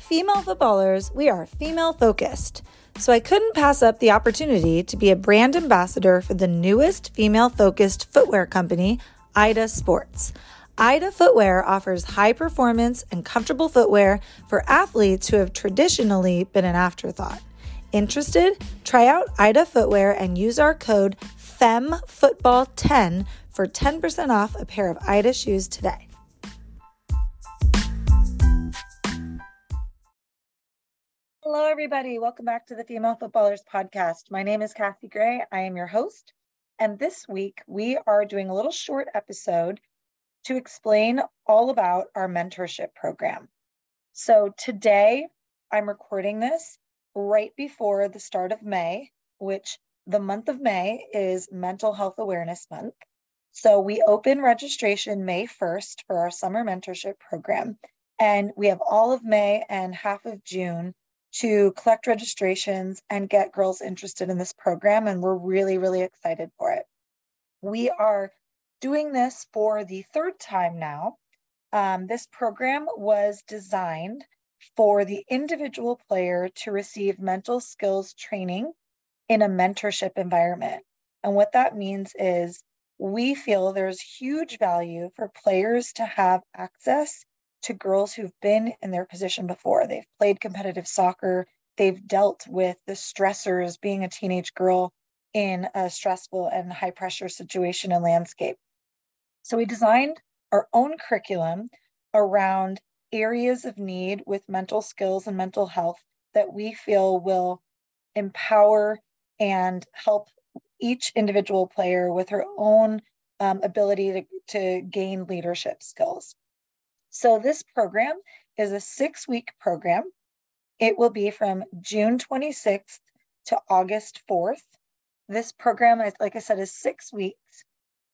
Female Footballers, we are female focused. So I couldn't pass up the opportunity to be a brand ambassador for the newest female focused footwear company, Ida Sports. Ida Footwear offers high performance and comfortable footwear for athletes who have traditionally been an afterthought. Interested? Try out Ida Footwear and use our code FEMFOOTBALL10 for 10% off a pair of Ida shoes today. Hello, everybody. Welcome back to the Female Footballers Podcast. My name is Kathy Gray. I am your host. And this week, we are doing a little short episode to explain all about our mentorship program. So today, I'm recording this right before the start of May, which the month of May is Mental Health Awareness Month. So we open registration May 1st for our summer mentorship program. And we have all of May and half of June to collect registrations and get girls interested in this program. And we're really, really excited for it. We are doing this for the third time now. Um, this program was designed for the individual player to receive mental skills training in a mentorship environment. And what that means is we feel there's huge value for players to have access to girls who've been in their position before. They've played competitive soccer, they've dealt with the stressors being a teenage girl in a stressful and high pressure situation and landscape. So we designed our own curriculum around areas of need with mental skills and mental health that we feel will empower and help each individual player with her own um, ability to, to gain leadership skills. So, this program is a six week program. It will be from June 26th to August 4th. This program, is, like I said, is six weeks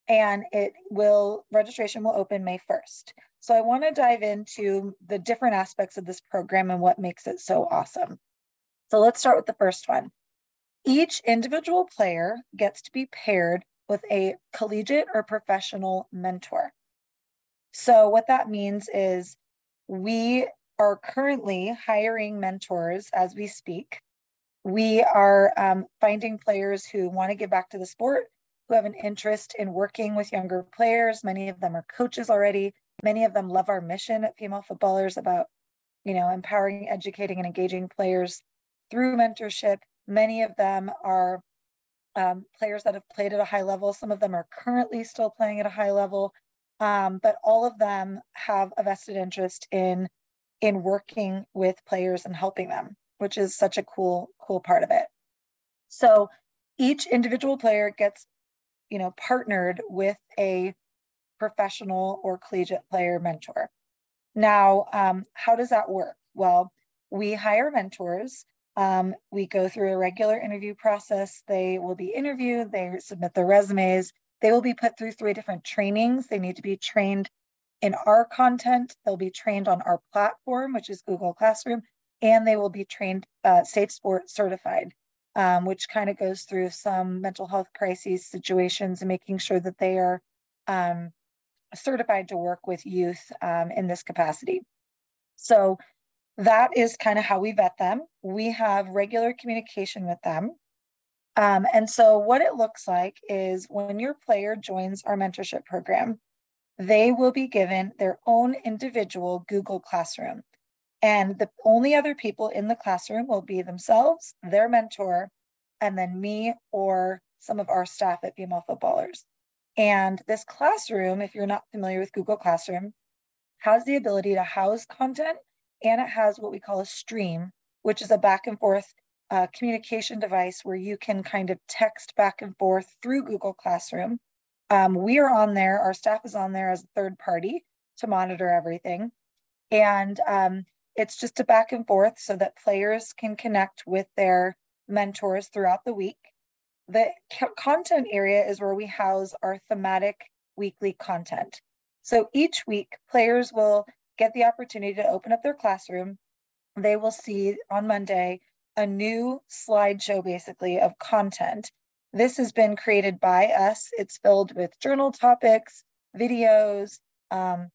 and it will, registration will open May 1st. So, I want to dive into the different aspects of this program and what makes it so awesome. So, let's start with the first one each individual player gets to be paired with a collegiate or professional mentor. So, what that means is we are currently hiring mentors as we speak. We are um, finding players who want to give back to the sport, who have an interest in working with younger players. Many of them are coaches already. Many of them love our mission at Female Footballers about, you know, empowering, educating, and engaging players through mentorship Many of them are um, players that have played at a high level. Some of them are currently still playing at a high level, um, but all of them have a vested interest in in working with players and helping them, which is such a cool cool part of it. So each individual player gets, you know, partnered with a professional or collegiate player mentor. Now, um, how does that work? Well, we hire mentors um, we go through a regular interview process. They will be interviewed, they submit their resumes. They will be put through three different trainings. They need to be trained in our content, they'll be trained on our platform, which is Google Classroom, and they will be trained uh, Safe Sport certified, um, which kind of goes through some mental health crises situations and making sure that they are um, certified to work with youth um, in this capacity. So that is kind of how we vet them. We have regular communication with them. Um, and so, what it looks like is when your player joins our mentorship program, they will be given their own individual Google Classroom. And the only other people in the classroom will be themselves, their mentor, and then me or some of our staff at Female Footballers. And this classroom, if you're not familiar with Google Classroom, has the ability to house content and it has what we call a stream, which is a back and forth uh, communication device where you can kind of text back and forth through Google Classroom. Um, we are on there, our staff is on there as a third party to monitor everything. And um, it's just a back and forth so that players can connect with their mentors throughout the week. The content area is where we house our thematic weekly content. So each week, players will get the opportunity to open up their classroom, they will see on Monday a new slideshow basically of content. This has been created by us. It's filled with journal topics, videos, um,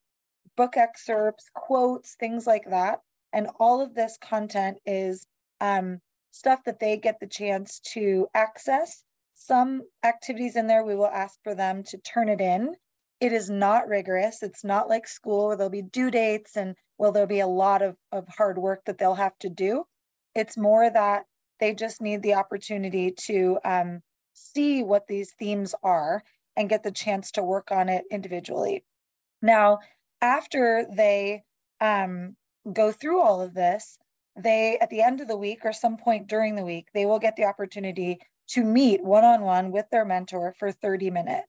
book excerpts, quotes, things like that. And all of this content is um, stuff that they get the chance to access. Some activities in there, we will ask for them to turn it in. It is not rigorous. It's not like school where there'll be due dates and well, there'll be a lot of, of hard work that they'll have to do. It's more that they just need the opportunity to um, see what these themes are and get the chance to work on it individually. Now, after they um, go through all of this, they, at the end of the week or some point during the week, they will get the opportunity to meet one on one with their mentor for 30 minutes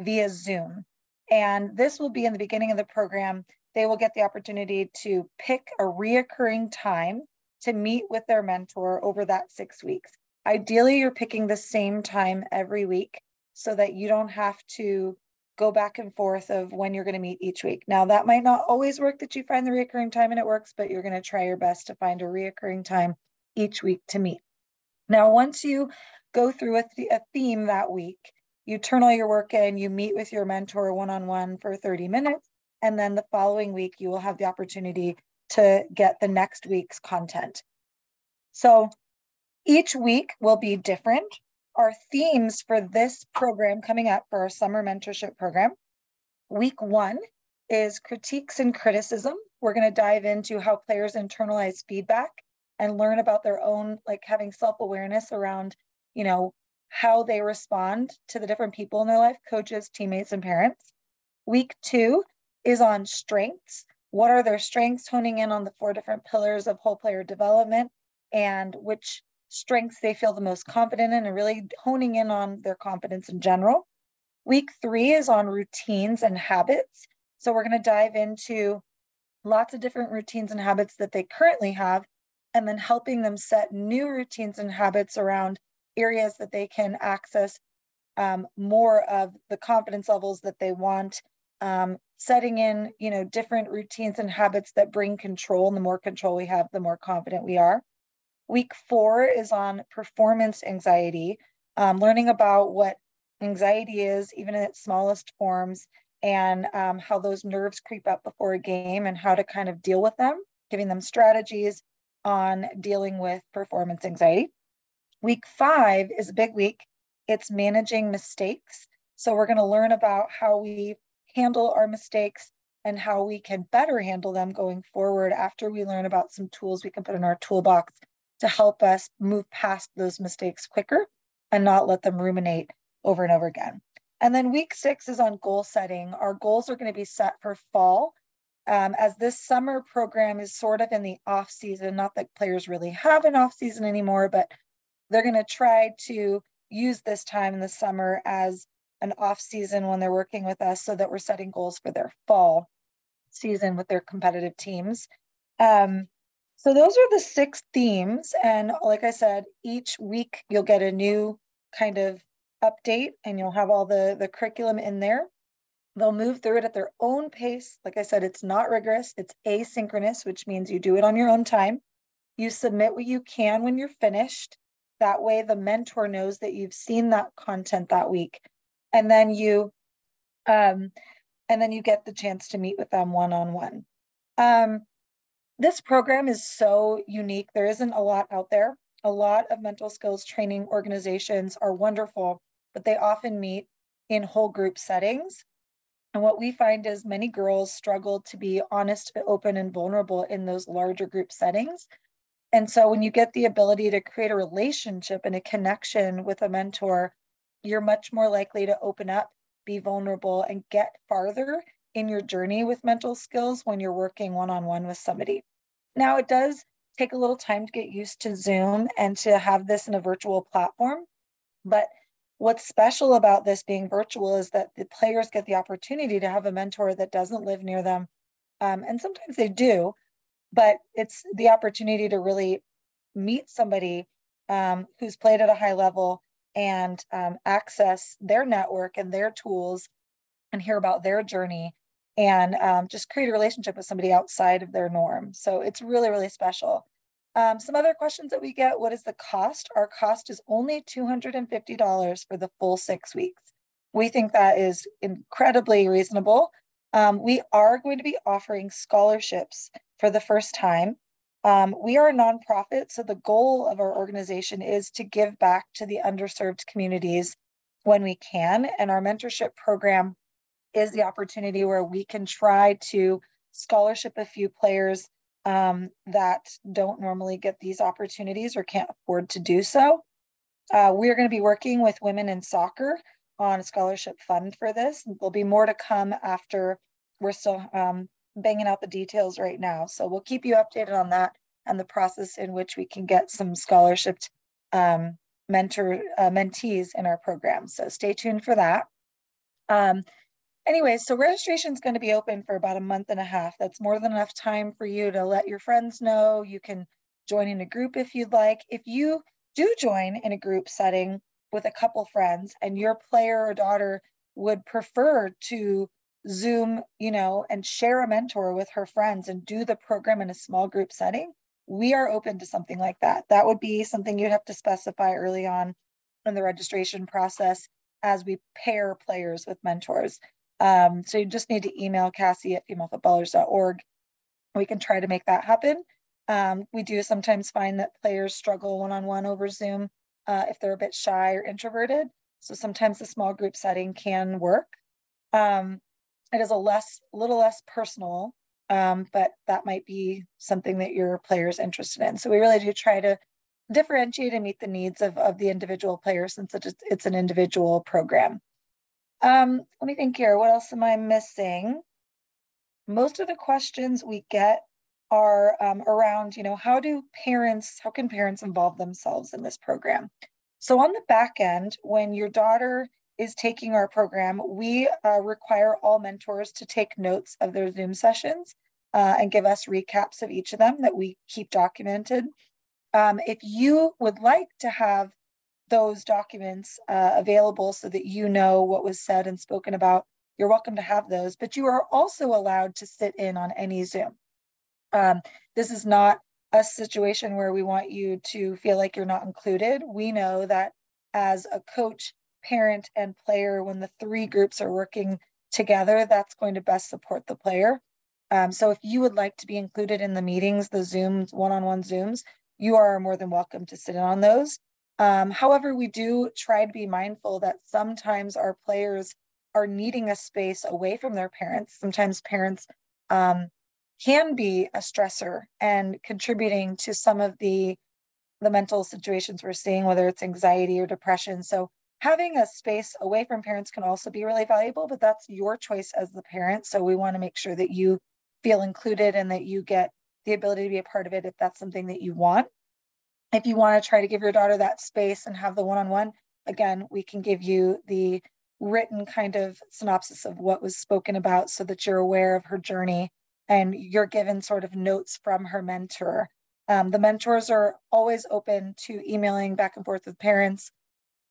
via Zoom. And this will be in the beginning of the program. They will get the opportunity to pick a reoccurring time to meet with their mentor over that six weeks. Ideally, you're picking the same time every week so that you don't have to go back and forth of when you're going to meet each week. Now, that might not always work that you find the reoccurring time and it works, but you're going to try your best to find a reoccurring time each week to meet. Now, once you go through a, th- a theme that week, you turn all your work in, you meet with your mentor one on one for 30 minutes, and then the following week, you will have the opportunity to get the next week's content. So each week will be different. Our themes for this program coming up for our summer mentorship program. Week one is critiques and criticism. We're going to dive into how players internalize feedback and learn about their own, like having self awareness around, you know, how they respond to the different people in their life coaches, teammates, and parents. Week two is on strengths. What are their strengths? Honing in on the four different pillars of whole player development and which strengths they feel the most confident in and really honing in on their confidence in general. Week three is on routines and habits. So we're going to dive into lots of different routines and habits that they currently have, and then helping them set new routines and habits around areas that they can access um, more of the confidence levels that they want. Um, setting in, you know, different routines and habits that bring control. And the more control we have, the more confident we are. Week four is on performance anxiety, um, learning about what anxiety is, even in its smallest forms, and um, how those nerves creep up before a game and how to kind of deal with them, giving them strategies on dealing with performance anxiety. Week five is a big week. It's managing mistakes. So we're going to learn about how we handle our mistakes and how we can better handle them going forward after we learn about some tools we can put in our toolbox to help us move past those mistakes quicker and not let them ruminate over and over again. And then week six is on goal setting. Our goals are going to be set for fall. Um, as this summer program is sort of in the off season, not that players really have an off season anymore, but they're going to try to use this time in the summer as an off season when they're working with us so that we're setting goals for their fall season with their competitive teams. Um, so those are the six themes. And like I said, each week you'll get a new kind of update and you'll have all the, the curriculum in there. They'll move through it at their own pace. Like I said, it's not rigorous, it's asynchronous, which means you do it on your own time. You submit what you can when you're finished. That way, the mentor knows that you've seen that content that week. And then you um, and then you get the chance to meet with them one on one. This program is so unique. There isn't a lot out there. A lot of mental skills training organizations are wonderful, but they often meet in whole group settings. And what we find is many girls struggle to be honest, open, and vulnerable in those larger group settings. And so when you get the ability to create a relationship and a connection with a mentor, you're much more likely to open up, be vulnerable, and get farther in your journey with mental skills when you're working one on one with somebody. Now, it does take a little time to get used to Zoom and to have this in a virtual platform. But what's special about this being virtual is that the players get the opportunity to have a mentor that doesn't live near them. Um, and sometimes they do, but it's the opportunity to really meet somebody um, who's played at a high level and um, access their network and their tools and hear about their journey and um, just create a relationship with somebody outside of their norm. So it's really, really special. Um, some other questions that we get, what is the cost? Our cost is only $250 for the full six weeks. We think that is incredibly reasonable. Um, we are going to be offering scholarships for the first time. Um, we are a nonprofit, so the goal of our organization is to give back to the underserved communities when we can. And our mentorship program is the opportunity where we can try to scholarship a few players um, that don't normally get these opportunities or can't afford to do so. Uh, we're going to be working with Women in Soccer on a scholarship fund for this. There'll be more to come after we're still um, banging out the details right now. So we'll keep you updated on that and the process in which we can get some scholarship um, mentor uh, mentees in our program. So stay tuned for that. Um, anyway, so registration is going to be open for about a month and a half. That's more than enough time for you to let your friends know. You can join in a group if you'd like. If you do join in a group setting with a couple friends and your player or daughter would prefer to Zoom, you know, and share a mentor with her friends and do the program in a small group setting, we are open to something like that. That would be something you'd have to specify early on in the registration process as we pair players with mentors. Um, so you just need to email Cassie at femalefootballers.org. We can try to make that happen. Um, we do sometimes find that players struggle one on one over Zoom uh, if they're a bit shy or introverted. So sometimes the small group setting can work. Um, it is a less, little less personal, um, but that might be something that your player is interested in. So we really do try to differentiate and meet the needs of, of the individual player since it's, it's an individual program. Um, let me think here. What else am I missing? Most of the questions we get are um, around, you know, how do parents, how can parents involve themselves in this program? So on the back end, when your daughter is taking our program, we uh, require all mentors to take notes of their Zoom sessions uh, and give us recaps of each of them that we keep documented. Um, if you would like to have those documents uh, available so that you know what was said and spoken about, you're welcome to have those, but you are also allowed to sit in on any Zoom. Um, this is not a situation where we want you to feel like you're not included. We know that as a coach, parent, and player, when the three groups are working together, that's going to best support the player. Um, so if you would like to be included in the meetings, the Zooms, one-on-one Zooms, you are more than welcome to sit in on those. Um, however, we do try to be mindful that sometimes our players are needing a space away from their parents. Sometimes parents um, can be a stressor and contributing to some of the the mental situations we're seeing, whether it's anxiety or depression. So having a space away from parents can also be really valuable, but that's your choice as the parent. So we want to make sure that you feel included and that you get the ability to be a part of it if that's something that you want. If you want to try to give your daughter that space and have the one-on-one again we can give you the written kind of synopsis of what was spoken about so that you're aware of her journey and you're given sort of notes from her mentor. Um, the mentors are always open to emailing back and forth with parents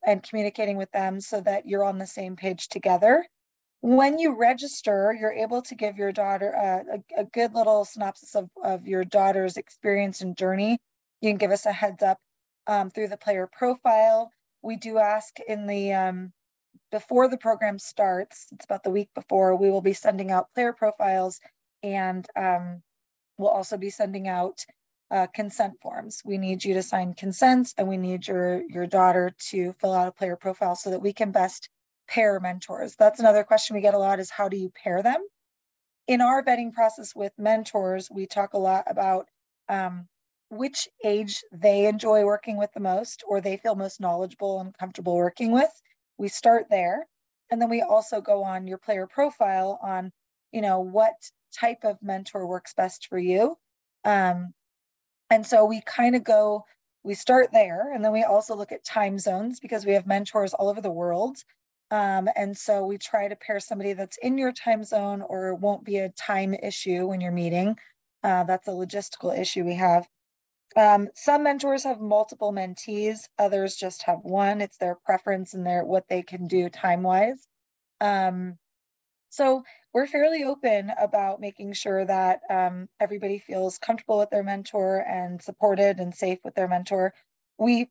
and communicating with them so that you're on the same page together when you register, you're able to give your daughter a, a, a, good little synopsis of, of your daughter's experience and journey you can give us a heads up um, through the player profile. We do ask in the um, before the program starts, it's about the week before, we will be sending out player profiles and um, we'll also be sending out uh, consent forms. We need you to sign consents and we need your, your daughter to fill out a player profile so that we can best pair mentors. That's another question we get a lot is how do you pair them? In our vetting process with mentors, we talk a lot about um, which age they enjoy working with the most or they feel most knowledgeable and comfortable working with. We start there. And then we also go on your player profile on, you know, what type of mentor works best for you. Um, and so we kind of go, we start there. And then we also look at time zones because we have mentors all over the world. Um, and so we try to pair somebody that's in your time zone or won't be a time issue when you're meeting. Uh, that's a logistical issue we have. Um, some mentors have multiple mentees, others just have one. It's their preference and their what they can do time wise. Um, so we're fairly open about making sure that um, everybody feels comfortable with their mentor and supported and safe with their mentor. We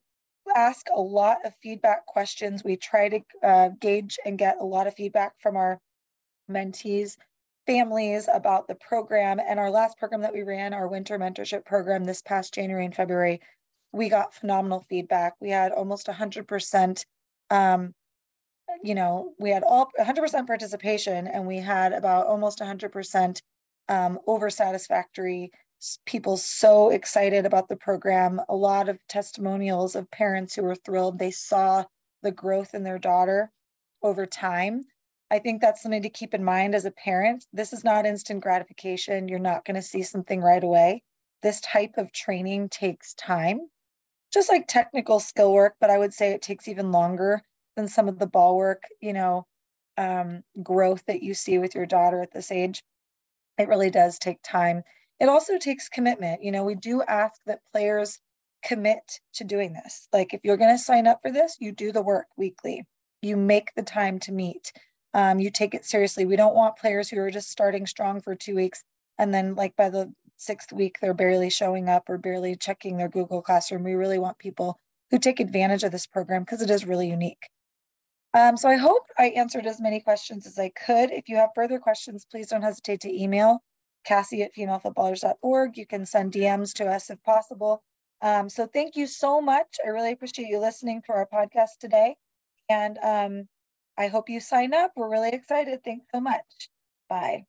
ask a lot of feedback questions. We try to uh, gauge and get a lot of feedback from our mentees families about the program. And our last program that we ran, our winter mentorship program this past January and February, we got phenomenal feedback. We had almost 100%, um, you know, we had all 100% participation and we had about almost 100% um, over satisfactory people so excited about the program. A lot of testimonials of parents who were thrilled. They saw the growth in their daughter over time. I think that's something to keep in mind as a parent. This is not instant gratification. You're not going to see something right away. This type of training takes time, just like technical skill work, but I would say it takes even longer than some of the ball work, you know, um, growth that you see with your daughter at this age. It really does take time. It also takes commitment. You know, we do ask that players commit to doing this. Like if you're going to sign up for this, you do the work weekly. You make the time to meet. Um, you take it seriously. We don't want players who are just starting strong for two weeks and then like by the sixth week they're barely showing up or barely checking their Google Classroom. We really want people who take advantage of this program because it is really unique. Um, so I hope I answered as many questions as I could. If you have further questions, please don't hesitate to email Cassie at femalefootballers.org. You can send DMs to us if possible. Um, so thank you so much. I really appreciate you listening to our podcast today. And um, I hope you sign up. We're really excited. Thanks so much. Bye.